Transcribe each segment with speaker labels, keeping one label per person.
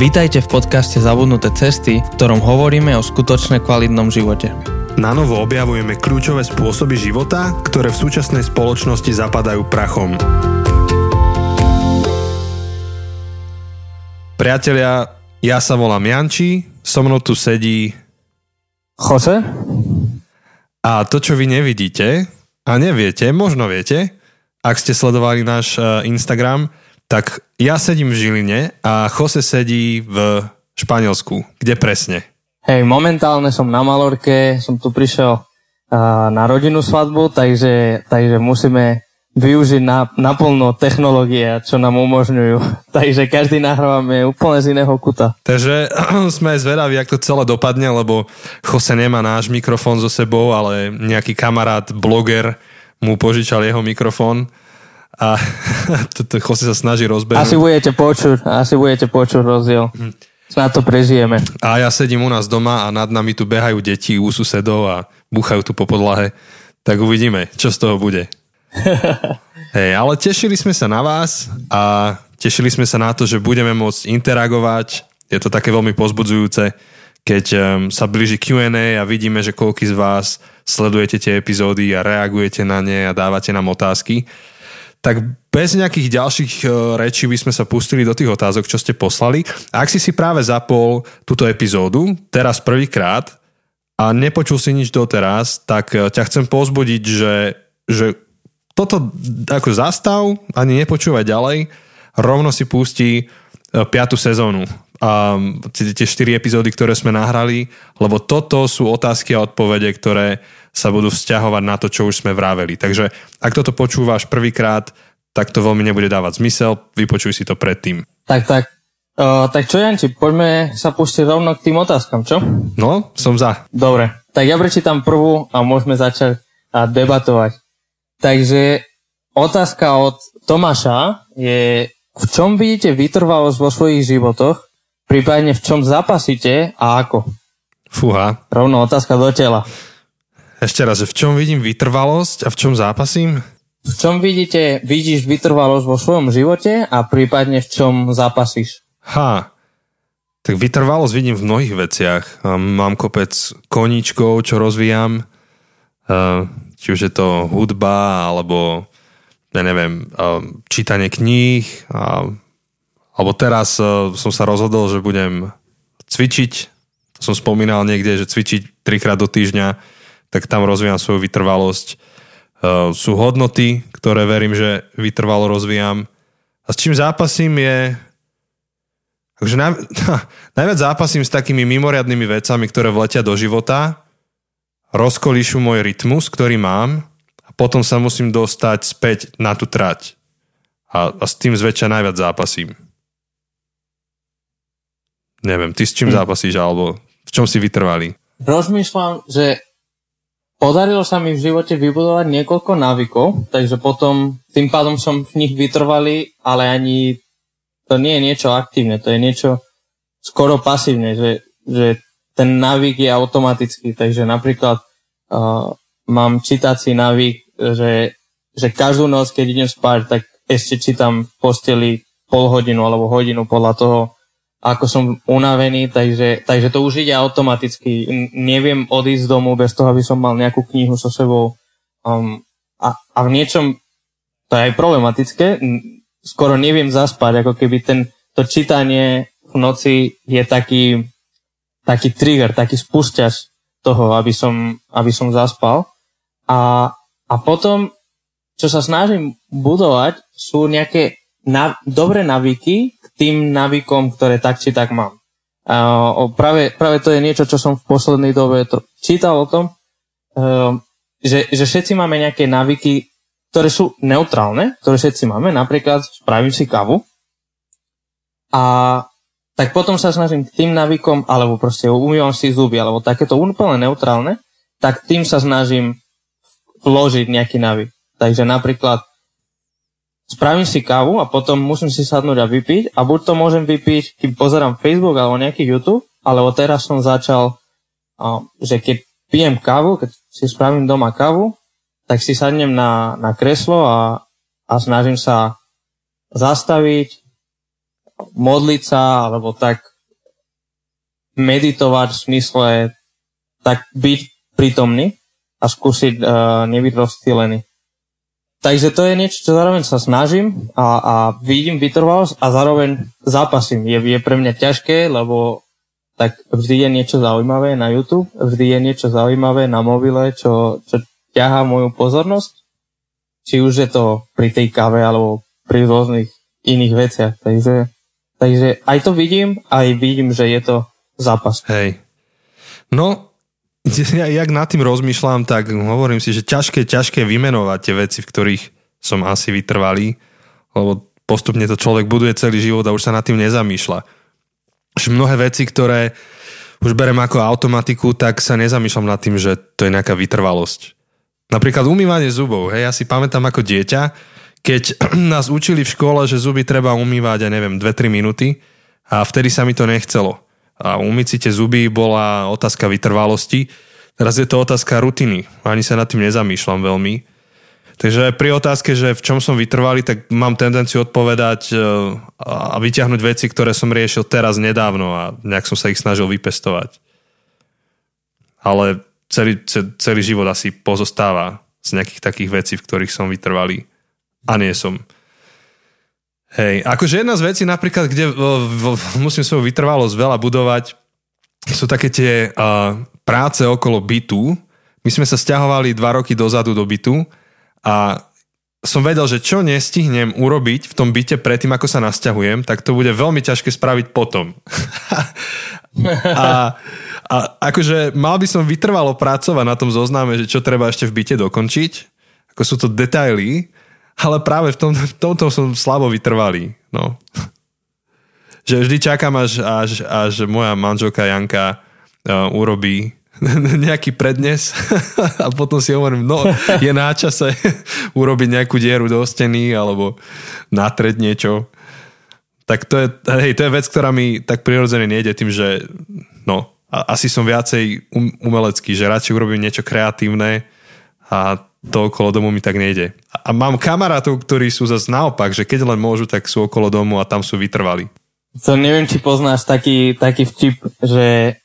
Speaker 1: Vítajte v podcaste Zabudnuté cesty, v ktorom hovoríme o skutočne kvalitnom živote.
Speaker 2: Na novo objavujeme kľúčové spôsoby života, ktoré v súčasnej spoločnosti zapadajú prachom. Priatelia, ja sa volám Janči, so mnou tu sedí
Speaker 1: Jose?
Speaker 2: a to, čo vy nevidíte a neviete, možno viete, ak ste sledovali náš eh, Instagram, tak ja sedím v Žiline a Jose sedí v Španielsku. Kde presne?
Speaker 1: Hej, momentálne som na Malorke, som tu prišiel uh, na rodinnú svadbu, takže, takže musíme využiť na, naplno technológie, čo nám umožňujú. takže každý nahrávame úplne z iného kuta.
Speaker 2: Takže sme zvedaví, jak to celé dopadne, lebo Jose nemá náš mikrofón so sebou, ale nejaký kamarát, bloger mu požičal jeho mikrofón a toto Jose sa snaží rozbehnúť.
Speaker 1: Asi budete počuť, asi budete počuť rozdiel. Snad to prežijeme.
Speaker 2: A ja sedím u nás doma a nad nami tu behajú deti u susedov a buchajú tu po podlahe. Tak uvidíme, čo z toho bude. Hej, ale tešili sme sa na vás a tešili sme sa na to, že budeme môcť interagovať. Je to také veľmi pozbudzujúce, keď um, sa blíži Q&A a vidíme, že koľký z vás sledujete tie epizódy a reagujete na ne a dávate nám otázky tak bez nejakých ďalších e, rečí by sme sa pustili do tých otázok, čo ste poslali. A ak si si práve zapol túto epizódu, teraz prvýkrát, a nepočul si nič doteraz, tak e, ťa chcem pozbudiť, že, že toto ako zastav, ani nepočúvaj ďalej, rovno si pustí e, piatu sezónu a tie 4 epizódy, ktoré sme nahrali, lebo toto sú otázky a odpovede, ktoré sa budú vzťahovať na to, čo už sme vraveli. Takže ak toto počúvaš prvýkrát, tak to veľmi nebude dávať zmysel, vypočuj si to predtým.
Speaker 1: Tak, tak. Uh, tak čo, Janči, poďme sa pustiť rovno k tým otázkam, čo?
Speaker 2: No, som za.
Speaker 1: Dobre, tak ja prečítam prvú a môžeme začať a debatovať. Takže otázka od Tomáša je, v čom vidíte vytrvalosť vo svojich životoch Prípadne v čom zapasíte a ako?
Speaker 2: Fúha.
Speaker 1: Rovno otázka do tela.
Speaker 2: Ešte raz, že v čom vidím vytrvalosť a v čom zápasím?
Speaker 1: V čom vidíte, vidíš vytrvalosť vo svojom živote a prípadne v čom zápasíš?
Speaker 2: Ha, tak vytrvalosť vidím v mnohých veciach. Mám kopec koníčkov, čo rozvíjam. Či už je to hudba, alebo ja neviem, čítanie kníh, alebo teraz uh, som sa rozhodol, že budem cvičiť. To som spomínal niekde, že cvičiť trikrát do týždňa, tak tam rozvíjam svoju vytrvalosť. Uh, sú hodnoty, ktoré verím, že vytrvalo rozvíjam. A s čím zápasím je... Takže naj, najviac zápasím s takými mimoriadnými vecami, ktoré vletia do života, rozkolíšu môj rytmus, ktorý mám a potom sa musím dostať späť na tú trať. A, a s tým zväčša najviac zápasím. Neviem, ty s čím hm. zápasíš, alebo v čom si vytrvali?
Speaker 1: Rozmýšľam, že podarilo sa mi v živote vybudovať niekoľko návykov, takže potom tým pádom som v nich vytrvalý, ale ani to nie je niečo aktívne, to je niečo skoro pasívne, že, že ten návyk je automatický, takže napríklad uh, mám čítací návyk, že, že každú noc, keď idem spať, tak ešte čítam v posteli pol hodinu alebo hodinu podľa toho, ako som unavený, takže, takže to už ide automaticky. Neviem odísť z domu bez toho, aby som mal nejakú knihu so sebou. Um, a, a v niečom, to je aj problematické, skoro neviem zaspať, ako keby ten, to čítanie v noci je taký, taký trigger, taký spúšťač toho, aby som, aby som zaspal. A, a potom, čo sa snažím budovať, sú nejaké na, dobré navyky, tým navykom, ktoré tak či tak mám. A práve, práve to je niečo, čo som v poslednej dobe to, čítal o tom, um, že, že všetci máme nejaké navyky, ktoré sú neutrálne, ktoré všetci máme. Napríklad spravím si kavu a tak potom sa snažím tým navykom, alebo proste umývam si zuby, alebo takéto úplne neutrálne, tak tým sa snažím vložiť nejaký navyk. Takže napríklad spravím si kávu a potom musím si sadnúť a vypiť a buď to môžem vypiť, keď pozerám Facebook alebo nejaký YouTube, alebo teraz som začal, že keď pijem kávu, keď si spravím doma kávu, tak si sadnem na, na kreslo a, a snažím sa zastaviť, modliť sa, alebo tak meditovať v smysle tak byť prítomný a skúsiť uh, nebyť rozstýlený. Takže to je niečo, čo zároveň sa snažím a, a vidím vytrvalosť a zároveň zápasím. Je, je pre mňa ťažké, lebo tak vždy je niečo zaujímavé na YouTube, vždy je niečo zaujímavé na mobile, čo, čo ťahá moju pozornosť. Či už je to pri tej kave alebo pri rôznych iných veciach. Takže, takže aj to vidím, aj vidím, že je to zápas.
Speaker 2: Hej. No, ja, jak nad tým rozmýšľam, tak hovorím si, že ťažké, ťažké vymenovať tie veci, v ktorých som asi vytrvalý, lebo postupne to človek buduje celý život a už sa nad tým nezamýšľa. Že mnohé veci, ktoré už berem ako automatiku, tak sa nezamýšľam nad tým, že to je nejaká vytrvalosť. Napríklad umývanie zubov. Hej, ja si pamätám ako dieťa, keď nás učili v škole, že zuby treba umývať, ja neviem, 2-3 minúty a vtedy sa mi to nechcelo a umyť si tie zuby bola otázka vytrvalosti. Teraz je to otázka rutiny. Ani sa nad tým nezamýšľam veľmi. Takže pri otázke, že v čom som vytrvalý, tak mám tendenciu odpovedať e, a vyťahnuť veci, ktoré som riešil teraz nedávno a nejak som sa ich snažil vypestovať. Ale celý, celý život asi pozostáva z nejakých takých vecí, v ktorých som vytrvalý. A nie som. Hej, akože jedna z vecí napríklad, kde musím svoju vytrvalosť veľa budovať, sú také tie uh, práce okolo bytu. My sme sa stiahovali dva roky dozadu do bytu a som vedel, že čo nestihnem urobiť v tom byte predtým, ako sa nasťahujem, tak to bude veľmi ťažké spraviť potom. a, a akože mal by som vytrvalo pracovať na tom zozname, že čo treba ešte v byte dokončiť. Ako sú to detaily, ale práve v, tom, v tomto som slabo vytrvalý. No. Že vždy čakám, až, až, až moja manželka Janka uh, urobí nejaký prednes a potom si hovorím, no je na čase urobiť nejakú dieru do steny alebo natreť niečo. Tak to je, hej, to je vec, ktorá mi tak prirodzene nejde tým, že no, asi som viacej um, umelecký, že radšej urobím niečo kreatívne a to okolo domu mi tak nejde. A mám kamarátov, ktorí sú zase naopak, že keď len môžu, tak sú okolo domu a tam sú vytrvali.
Speaker 1: To neviem, či poznáš taký, taký vtip, že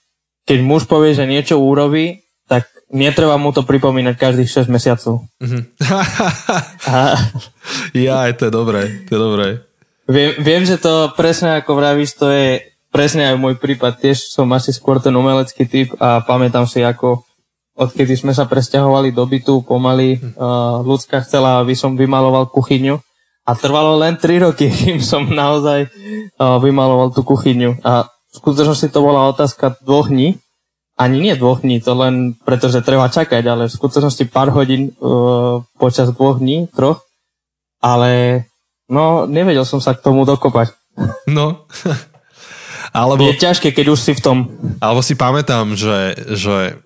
Speaker 1: keď muž povie, že niečo urobí, tak netreba mu to pripomínať každých 6 mesiacov. Mm-hmm.
Speaker 2: ja, to je dobré, to je dobré.
Speaker 1: Viem, viem, že to presne ako vravíš, to je presne aj môj prípad. Tiež som asi skôr ten umelecký typ a pamätám si, ako odkedy sme sa presťahovali do bytu, pomaly uh, ľudská chcela, aby som vymaloval kuchyňu a trvalo len 3 roky, kým som naozaj uh, vymaloval tú kuchyňu. A v skutočnosti to bola otázka dvoch dní, ani nie dvoch dní, to len preto, že treba čakať, ale v skutočnosti pár hodín uh, počas dvoch dní, troch. Ale no, nevedel som sa k tomu dokopať.
Speaker 2: No. Alebo,
Speaker 1: je ťažké, keď už si v tom.
Speaker 2: Alebo si pamätám, že, že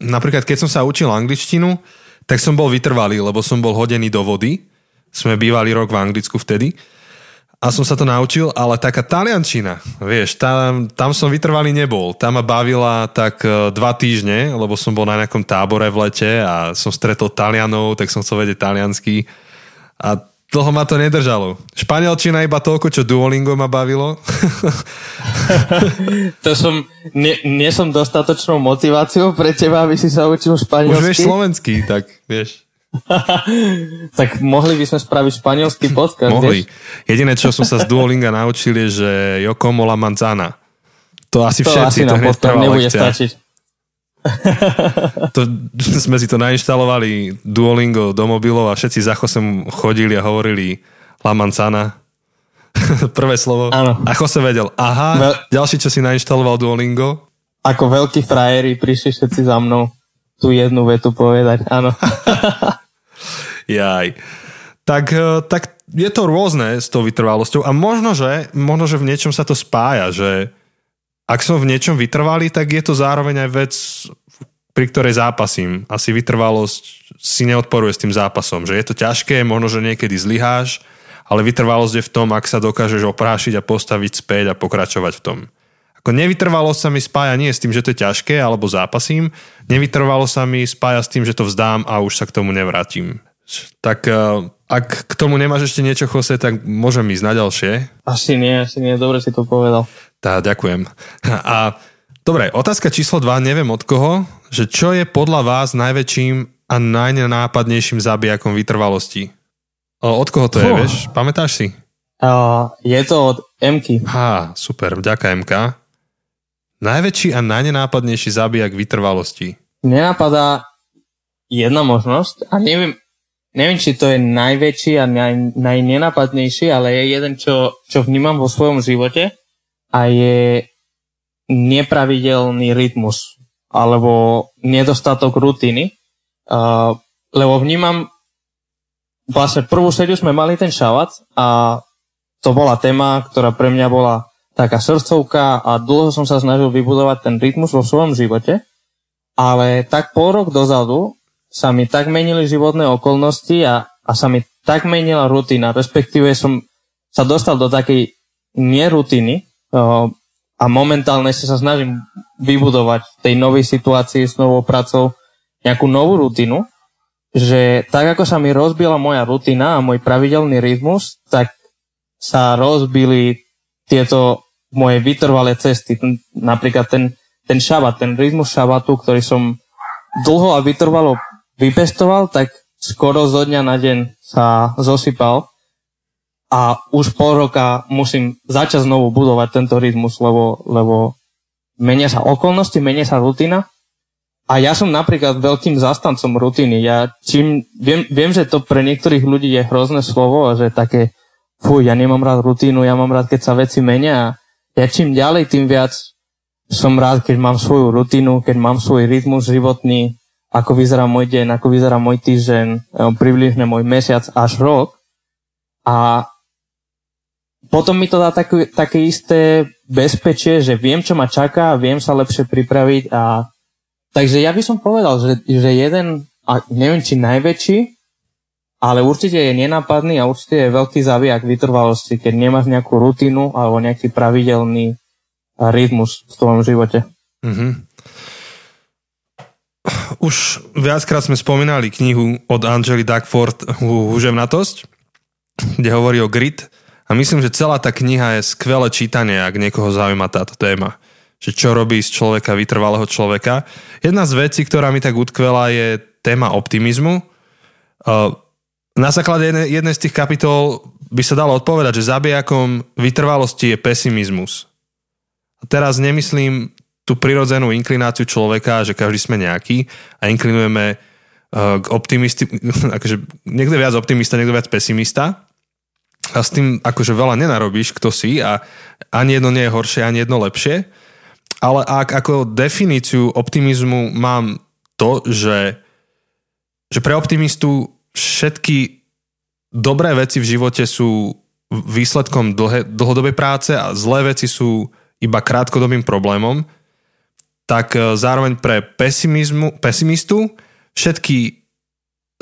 Speaker 2: napríklad keď som sa učil angličtinu, tak som bol vytrvalý, lebo som bol hodený do vody. Sme bývali rok v Anglicku vtedy. A som sa to naučil, ale taká taliančina, vieš, tam, tam som vytrvalý nebol. Tam ma bavila tak e, dva týždne, lebo som bol na nejakom tábore v lete a som stretol Talianov, tak som chcel vedieť taliansky. A dlho ma to nedržalo. Španielčina iba toľko, čo Duolingo ma bavilo.
Speaker 1: to som, nie, nie som dostatočnou motiváciou pre teba, aby si sa učil španielsky.
Speaker 2: Už vieš slovenský, tak vieš.
Speaker 1: tak mohli by sme spraviť španielský podcast.
Speaker 2: Mohli. Vieš? Jediné, čo som sa z Duolinga naučil, je, že Yoko Mola Manzana. To asi
Speaker 1: to
Speaker 2: všetci,
Speaker 1: asi to hneď nebude lekcia. stačiť
Speaker 2: to, sme si to nainštalovali Duolingo do mobilov a všetci za Chosem chodili a hovorili La Manzana. Prvé slovo. Áno. A Jose vedel, aha, Veľ... ďalší, čo si nainštaloval Duolingo.
Speaker 1: Ako veľkí frajeri prišli všetci za mnou tú jednu vetu povedať, áno.
Speaker 2: Jaj. Tak, eh, tak je to rôzne s tou vytrvalosťou a možno že, možno, že v niečom sa to spája, že ak som v niečom vytrvalý, tak je to zároveň aj vec, pri ktorej zápasím. Asi vytrvalosť si neodporuje s tým zápasom, že je to ťažké, možno, že niekedy zlyháš, ale vytrvalosť je v tom, ak sa dokážeš oprášiť a postaviť späť a pokračovať v tom. Ako nevytrvalosť sa mi spája nie s tým, že to je ťažké alebo zápasím, nevytrvalosť sa mi spája s tým, že to vzdám a už sa k tomu nevrátim. Tak eh, ak k tomu nemáš ešte niečo, Jose, tak môžem ísť na ďalšie.
Speaker 1: Asi nie, asi nie, dobre si to povedal.
Speaker 2: Tá, ďakujem. A Dobre, otázka číslo 2, neviem od koho, že čo je podľa vás najväčším a najnenápadnejším zabijakom vytrvalosti? Od koho to je, vieš? Pamätáš si?
Speaker 1: Uh, je to od Mky.
Speaker 2: Há, super, vďaka MK. Najväčší a najnenápadnejší zabijak vytrvalosti.
Speaker 1: Nenapadá jedna možnosť a neviem, neviem, či to je najväčší a naj, najnenápadnejší, ale je jeden, čo, čo vnímam vo svojom živote a je nepravidelný rytmus alebo nedostatok rutiny. Lebo vnímam vlastne prvú sériu sme mali ten šavat a to bola téma, ktorá pre mňa bola taká srdcovka a dlho som sa snažil vybudovať ten rytmus vo svojom živote, ale tak pol rok dozadu sa mi tak menili životné okolnosti a, a sa mi tak menila rutina, respektíve som sa dostal do takej nerutiny a momentálne sa snažím vybudovať v tej novej situácii s novou pracou nejakú novú rutinu, že tak ako sa mi rozbila moja rutina a môj pravidelný rytmus, tak sa rozbili tieto moje vytrvalé cesty. Napríklad ten, ten šabat, ten rytmus šabatu, ktorý som dlho a vytrvalo vypestoval, tak skoro zo dňa na deň sa zosypal a už pol roka musím začať znovu budovať tento rytmus, lebo, lebo menia sa okolnosti, menia sa rutina a ja som napríklad veľkým zastancom rutiny. Ja čím, viem, viem, že to pre niektorých ľudí je hrozné slovo že také, fuj, ja nemám rád rutínu, ja mám rád, keď sa veci menia. Ja čím ďalej, tým viac som rád, keď mám svoju rutinu, keď mám svoj rytmus životný, ako vyzerá môj deň, ako vyzerá môj týždeň, e, približne môj mesiac až rok. A potom mi to dá také, také isté bezpečie, že viem, čo ma čaká, viem sa lepšie pripraviť a Takže ja by som povedal, že, že jeden, a neviem či najväčší, ale určite je nenápadný a určite je veľký zabijak vytrvalosti, keď nemáš nejakú rutinu alebo nejaký pravidelný rytmus v tvojom živote. Mm-hmm.
Speaker 2: Už viackrát sme spomínali knihu od Angely Duckford Húževnatosť, kde hovorí o grit myslím, že celá tá kniha je skvelé čítanie, ak niekoho zaujíma táto téma že čo robí z človeka vytrvalého človeka. Jedna z vecí, ktorá mi tak utkvela, je téma optimizmu. Na základe jednej, z tých kapitol by sa dalo odpovedať, že zabijakom vytrvalosti je pesimizmus. A teraz nemyslím tú prirodzenú inklináciu človeka, že každý sme nejaký a inklinujeme k optimisti, akože niekto viac optimista, niekto viac pesimista a s tým akože veľa nenarobíš, kto si a ani jedno nie je horšie, ani jedno lepšie. Ale ak ako definíciu optimizmu mám to, že, že pre optimistu všetky dobré veci v živote sú výsledkom dlhe, dlhodobej práce a zlé veci sú iba krátkodobým problémom, tak e, zároveň pre pesimizmu, pesimistu všetky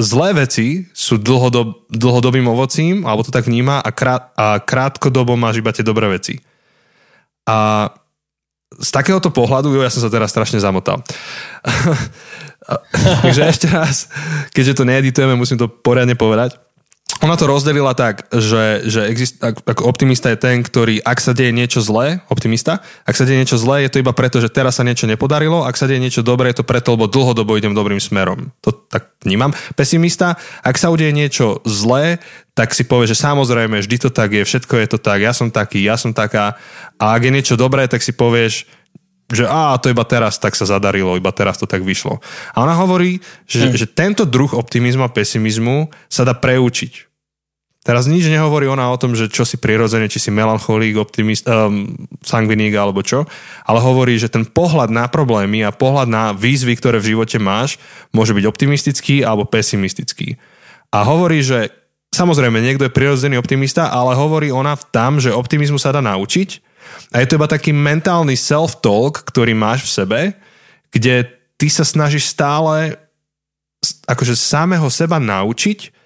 Speaker 2: zlé veci sú dlhodob, dlhodobým ovocím, alebo to tak vníma, a, krát, a krátkodobo máš iba tie dobré veci. A z takéhoto pohľadu, jo, ja som sa teraz strašne zamotal. Takže ešte raz, keďže to needitujeme, musím to poriadne povedať. Ona to rozdelila tak, že, že exist, ako optimista je ten, ktorý, ak sa deje niečo zlé, optimista, ak sa deje niečo zlé, je to iba preto, že teraz sa niečo nepodarilo, ak sa deje niečo dobré, je to preto, lebo dlhodobo idem dobrým smerom. To tak vnímam. Pesimista, ak sa udeje niečo zlé, tak si povie, že samozrejme, vždy to tak je, všetko je to tak, ja som taký, ja som taká. A ak je niečo dobré, tak si povieš, že a to iba teraz tak sa zadarilo, iba teraz to tak vyšlo. A ona hovorí, že, hmm. že tento druh optimizmu a pesimizmu sa dá preučiť. Teraz nič nehovorí ona o tom, že čo si prirodzene, či si melancholík, optimist, um, sangviník alebo čo, ale hovorí, že ten pohľad na problémy a pohľad na výzvy, ktoré v živote máš, môže byť optimistický alebo pesimistický. A hovorí, že samozrejme niekto je prirodzený optimista, ale hovorí ona tam, že optimizmu sa dá naučiť a je to iba taký mentálny self-talk, ktorý máš v sebe, kde ty sa snažíš stále akože samého seba naučiť,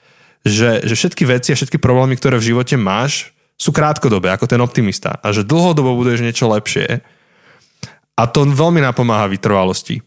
Speaker 2: že, že všetky veci a všetky problémy, ktoré v živote máš, sú krátkodobé, ako ten optimista. A že dlhodobo budeš niečo lepšie. A to veľmi napomáha vytrvalosti.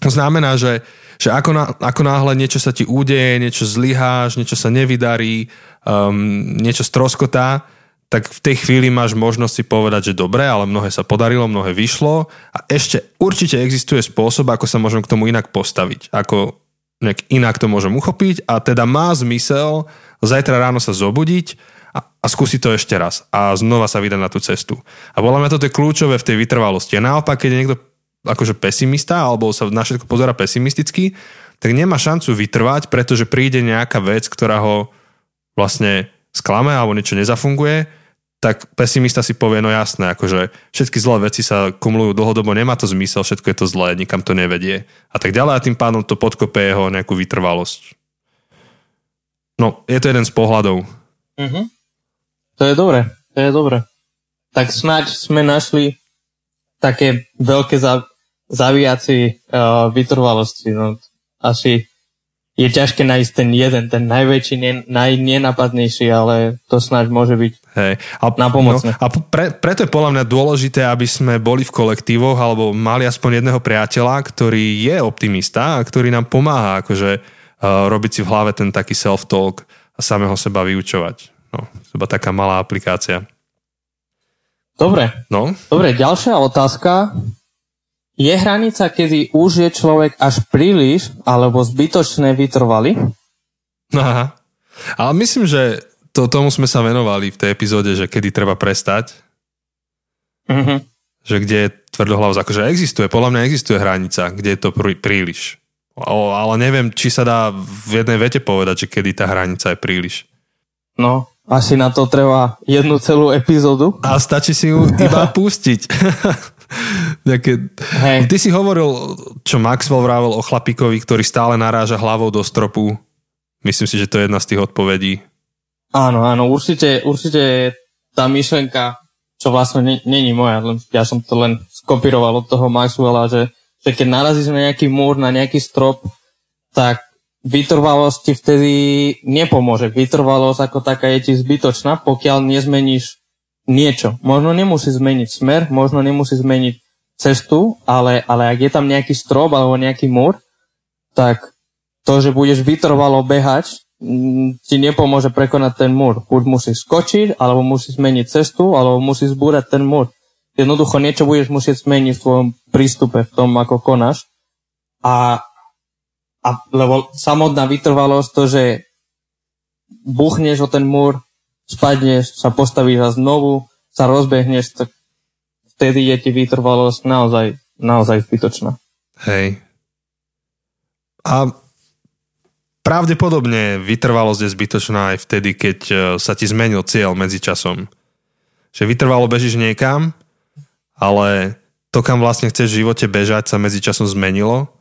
Speaker 2: To znamená, že, že ako, na, ako náhle niečo sa ti udeje, niečo zlyháš, niečo sa nevydarí, um, niečo stroskotá, tak v tej chvíli máš možnosť si povedať, že dobre, ale mnohé sa podarilo, mnohé vyšlo a ešte určite existuje spôsob, ako sa môžem k tomu inak postaviť, ako nejak inak to môžem uchopiť a teda má zmysel zajtra ráno sa zobudiť a, a skúsiť to ešte raz a znova sa vydať na tú cestu. A podľa mňa toto je kľúčové v tej vytrvalosti. A naopak, keď je niekto akože pesimista alebo sa na všetko pozera pesimisticky, tak nemá šancu vytrvať, pretože príde nejaká vec, ktorá ho vlastne sklame alebo niečo nezafunguje tak pesimista si povie, no jasné, akože všetky zlé veci sa kumulujú dlhodobo, nemá to zmysel, všetko je to zlé, nikam to nevedie a tak ďalej a tým pádom to podkope jeho nejakú vytrvalosť. No, je to jeden z pohľadov.
Speaker 1: Mm-hmm. To je dobre, to je dobre. Tak snáď sme našli také veľké zaviaci uh, vytrvalosti. No, asi je ťažké nájsť ten jeden, ten najväčší, ne, najnenapadnejší, ale to snáď môže byť Hej. A, napomocné.
Speaker 2: No, a pre, preto je podľa mňa dôležité, aby sme boli v kolektívoch alebo mali aspoň jedného priateľa, ktorý je optimista a ktorý nám pomáha akože uh, robiť si v hlave ten taký self-talk a samého seba vyučovať. No, iba taká malá aplikácia.
Speaker 1: Dobre. No? Dobre, ďalšia otázka je hranica, kedy už je človek až príliš alebo zbytočne vytrvalý?
Speaker 2: Aha. Ale myslím, že to, tomu sme sa venovali v tej epizóde, že kedy treba prestať. Mm-hmm. Že kde je tvrdohlavosť. Akože existuje, podľa mňa existuje hranica, kde je to prí, príliš. O, ale neviem, či sa dá v jednej vete povedať, že kedy tá hranica je príliš.
Speaker 1: No, asi na to treba jednu celú epizódu.
Speaker 2: A stačí si ju iba pustiť. Nejaké... Hey. Ty si hovoril, čo Maxwell vravel o chlapíkovi, ktorý stále naráža hlavou do stropu. Myslím si, že to je jedna z tých odpovedí.
Speaker 1: Áno, áno, určite, určite tá myšlenka, čo vlastne není moja, len, ja som to len skopíroval od toho Maxwella, že, že keď narazíš na nejaký múr, na nejaký strop, tak vytrvalosti vtedy nepomôže. Vytrvalosť ako taká je ti zbytočná, pokiaľ nezmeníš niečo. Možno nemusí zmeniť smer, možno nemusí zmeniť cestu, ale, ale ak je tam nejaký strop alebo nejaký múr, tak to, že budeš vytrvalo behať, mm, ti nepomôže prekonať ten múr. Buď musíš skočiť, alebo musíš zmeniť cestu, alebo musíš zbúrať ten múr. Jednoducho niečo budeš musieť zmeniť v tvojom prístupe, v tom, ako konáš. A, a lebo samotná vytrvalosť, to, že buchneš o ten múr, spadneš, sa postavíš a znovu sa rozbehneš, tak vtedy je ti vytrvalosť naozaj, naozaj zbytočná.
Speaker 2: Hej. A pravdepodobne vytrvalosť je zbytočná aj vtedy, keď e, sa ti zmenil cieľ medzi časom. Že vytrvalo bežíš niekam, ale to, kam vlastne chceš v živote bežať, sa medzi časom zmenilo,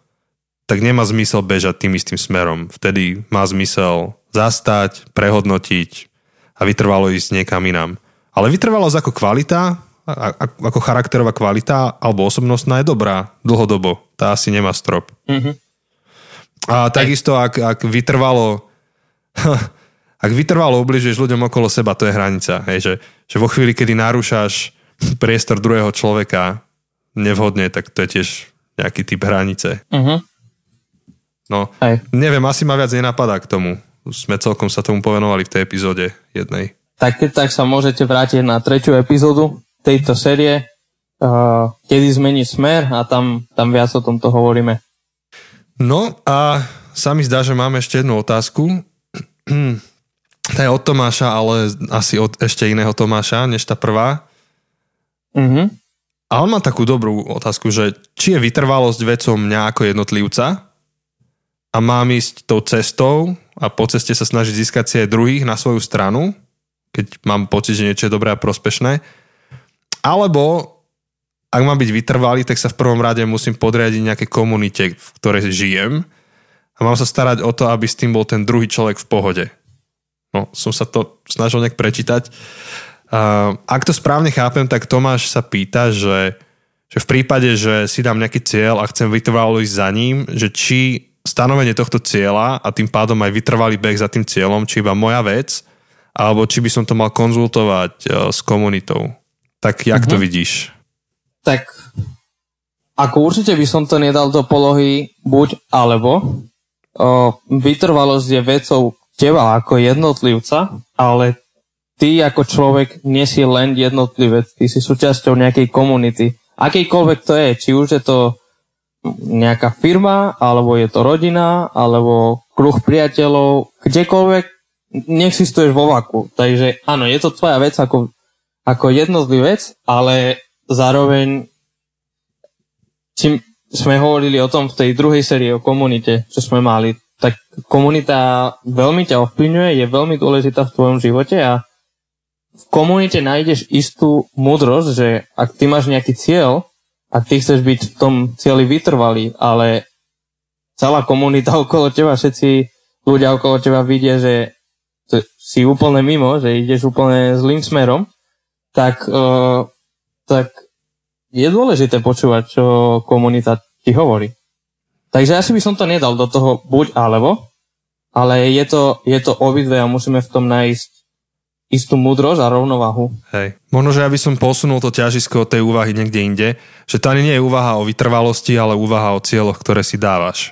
Speaker 2: tak nemá zmysel bežať tým istým smerom. Vtedy má zmysel zastať, prehodnotiť, a vytrvalo ísť niekam inám. Ale vytrvalosť ako kvalita, ako charakterová kvalita alebo osobnostná je dobrá dlhodobo. Tá asi nemá strop. Mm-hmm. A takisto, ak, ak vytrvalo ak vytrvalo ubližuješ ľuďom okolo seba, to je hranica. Hej, že, že vo chvíli, kedy narúšaš priestor druhého človeka nevhodne, tak to je tiež nejaký typ hranice. Uh-huh. No, Hej. neviem, asi ma viac nenapadá k tomu sme celkom sa tomu povenovali v tej epizóde jednej.
Speaker 1: Tak keď tak sa môžete vrátiť na tretiu epizódu tejto série, uh, kedy zmení smer a tam, tam viac o tomto hovoríme.
Speaker 2: No a sa mi zdá, že máme ešte jednu otázku. tá je od Tomáša, ale asi od ešte iného Tomáša, než tá prvá. Mm-hmm. A on má takú dobrú otázku, že či je vytrvalosť vecom mňa ako jednotlivca a mám ísť tou cestou, a po ceste sa snažiť získať si aj druhých na svoju stranu, keď mám pocit, že niečo je dobré a prospešné. Alebo ak mám byť vytrvalý, tak sa v prvom rade musím podriadiť nejaké komunite, v ktorej žijem a mám sa starať o to, aby s tým bol ten druhý človek v pohode. No, som sa to snažil nejak prečítať. Uh, ak to správne chápem, tak Tomáš sa pýta, že, že v prípade, že si dám nejaký cieľ a chcem vytrvalo ísť za ním, že či stanovenie tohto cieľa a tým pádom aj vytrvalý beh za tým cieľom, či iba moja vec, alebo či by som to mal konzultovať uh, s komunitou. Tak jak uh-huh. to mhm. vidíš?
Speaker 1: Tak ako určite by som to nedal do polohy buď alebo. O, vytrvalosť je vecou teba ako jednotlivca, ale ty ako človek nie si len jednotlivec, ty si súčasťou nejakej komunity. Akýkoľvek to je, či už je to nejaká firma, alebo je to rodina, alebo kruh priateľov, kdekoľvek neexistuješ vo vaku. Takže áno, je to tvoja vec ako, ako jednotlivec, ale zároveň čím sme hovorili o tom v tej druhej sérii o komunite, čo sme mali, tak komunita veľmi ťa ovplyvňuje, je veľmi dôležitá v tvojom živote a v komunite nájdeš istú múdrosť, že ak ty máš nejaký cieľ a ty chceš byť v tom cieli vytrvalý, ale celá komunita okolo teba, všetci ľudia okolo teba vidia, že si úplne mimo, že ideš úplne zlým smerom, tak, uh, tak je dôležité počúvať, čo komunita ti hovorí. Takže asi by som to nedal do toho buď alebo, ale je to, je to obidve a musíme v tom nájsť istú múdrosť a rovnováhu.
Speaker 2: Hej. Možno, že ja by som posunul to ťažisko tej úvahy niekde inde, že ani nie je úvaha o vytrvalosti, ale úvaha o cieľoch, ktoré si dávaš.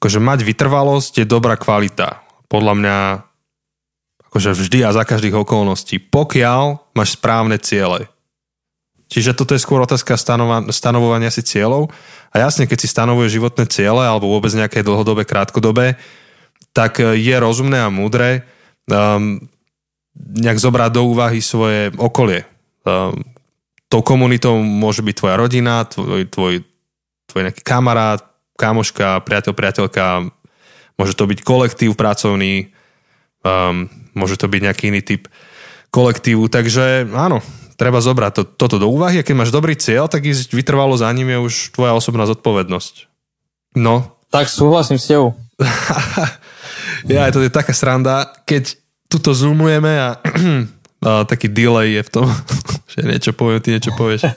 Speaker 2: Akože mať vytrvalosť je dobrá kvalita. Podľa mňa akože vždy a za každých okolností, pokiaľ máš správne ciele. Čiže toto je skôr otázka stanovovania si cieľov. A jasne, keď si stanovuje životné ciele alebo vôbec nejaké dlhodobé, krátkodobé, tak je rozumné a múdre um, nejak zobrať do úvahy svoje okolie. Tou komunitou môže byť tvoja rodina, tvoj, tvoj, tvoj nejaký kamarát, kamoška, priateľ, priateľka, môže to byť kolektív pracovný, um, môže to byť nejaký iný typ kolektívu, takže áno, treba zobrať to, toto do úvahy a keď máš dobrý cieľ, tak ísť vytrvalo za ním je už tvoja osobná zodpovednosť. No.
Speaker 1: Tak súhlasím s tebou.
Speaker 2: ja, to je taká sranda, keď tuto zoomujeme a, a taký delay je v tom, že niečo poviem, ty niečo povieš.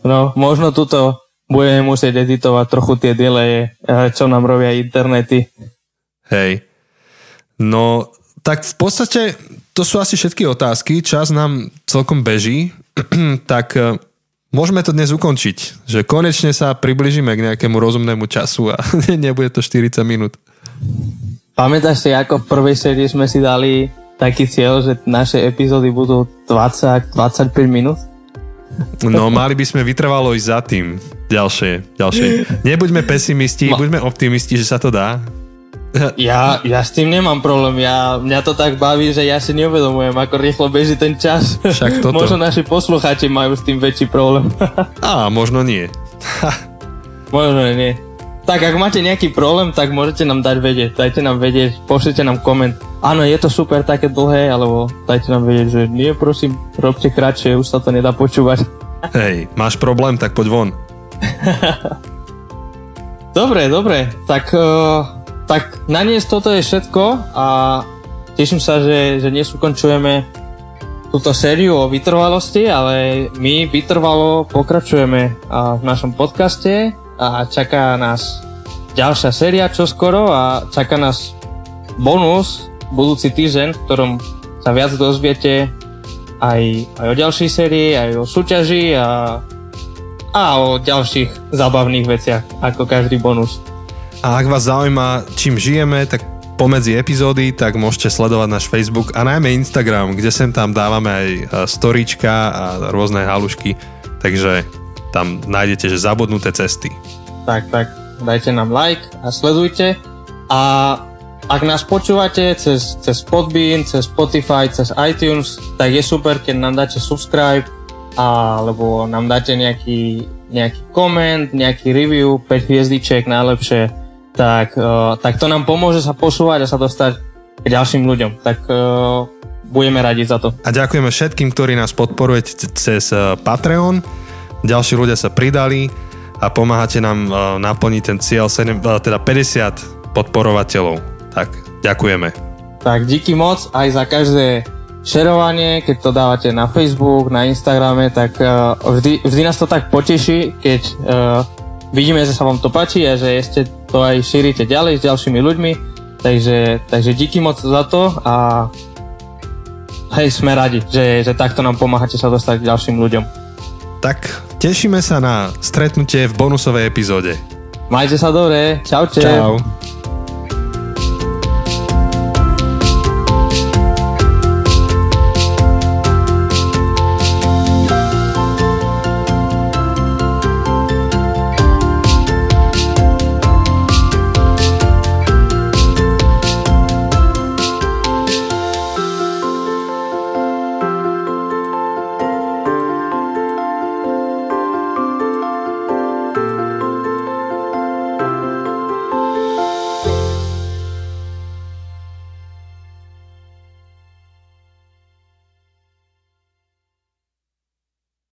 Speaker 1: No, možno tuto budeme musieť editovať trochu tie delaye, eh, čo nám robia internety.
Speaker 2: Hej. No, tak v podstate to sú asi všetky otázky. Čas nám celkom beží, tak eh, môžeme to dnes ukončiť. Že konečne sa približíme k nejakému rozumnému času a nebude to 40 minút.
Speaker 1: Pamätáš si, ako v prvej sérii sme si dali taký cieľ, že naše epizódy budú 20-25 minút?
Speaker 2: No, mali by sme vytrvalo ísť za tým. Ďalšie, ďalšie. Nebuďme pesimisti, Ma... buďme optimisti, že sa to dá.
Speaker 1: Ja, ja s tým nemám problém. Ja, mňa to tak baví, že ja si neuvedomujem, ako rýchlo beží ten čas. Však toto. možno naši poslucháči majú s tým väčší problém.
Speaker 2: Á, možno nie.
Speaker 1: možno nie. Tak ak máte nejaký problém, tak môžete nám dať vedieť. Dajte nám vedieť, pošlite nám koment. Áno, je to super také dlhé, alebo dajte nám vedieť, že nie, prosím, robte kratšie, už sa to nedá počúvať.
Speaker 2: Hej, máš problém, tak poď von.
Speaker 1: dobre, dobre. Tak, uh, tak na dnes toto je všetko a teším sa, že, že dnes ukončujeme túto sériu o vytrvalosti, ale my vytrvalo pokračujeme v našom podcaste a čaká nás ďalšia séria čoskoro a čaká nás bonus budúci týždeň, v ktorom sa viac dozviete aj, aj o ďalšej sérii, aj o súťaži a, a o ďalších zábavných veciach, ako každý bonus.
Speaker 2: A ak vás zaujíma, čím žijeme, tak pomedzi epizódy, tak môžete sledovať náš Facebook a najmä Instagram, kde sem tam dávame aj e, storíčka a rôzne halušky, takže tam nájdete, že zabudnuté cesty.
Speaker 1: Tak, tak, dajte nám like a sledujte. A ak nás počúvate cez, cez Podbean, cez Spotify, cez iTunes, tak je super, keď nám dáte subscribe alebo nám dáte nejaký, nejaký koment, nejaký review, 5 hviezdiček najlepšie, tak, uh, tak to nám pomôže sa posúvať a sa dostať k ďalším ľuďom. Tak uh, budeme radi za to.
Speaker 2: A ďakujeme všetkým, ktorí nás podporujete cez uh, Patreon ďalší ľudia sa pridali a pomáhate nám uh, naplniť ten cieľ 7, uh, teda 50 podporovateľov. Tak, ďakujeme.
Speaker 1: Tak díky moc aj za každé šerovanie, keď to dávate na Facebook, na Instagrame, tak uh, vždy, vždy nás to tak poteší, keď uh, vidíme, že sa vám to páči a že ešte to aj šírite ďalej s ďalšími ľuďmi. Takže, takže díky moc za to a hej, sme radi, že, že takto nám pomáhate sa dostať k ďalším ľuďom.
Speaker 2: Tak Tešíme sa na stretnutie v bonusovej epizóde.
Speaker 1: Majte sa dobre. Čaute.
Speaker 2: Čau.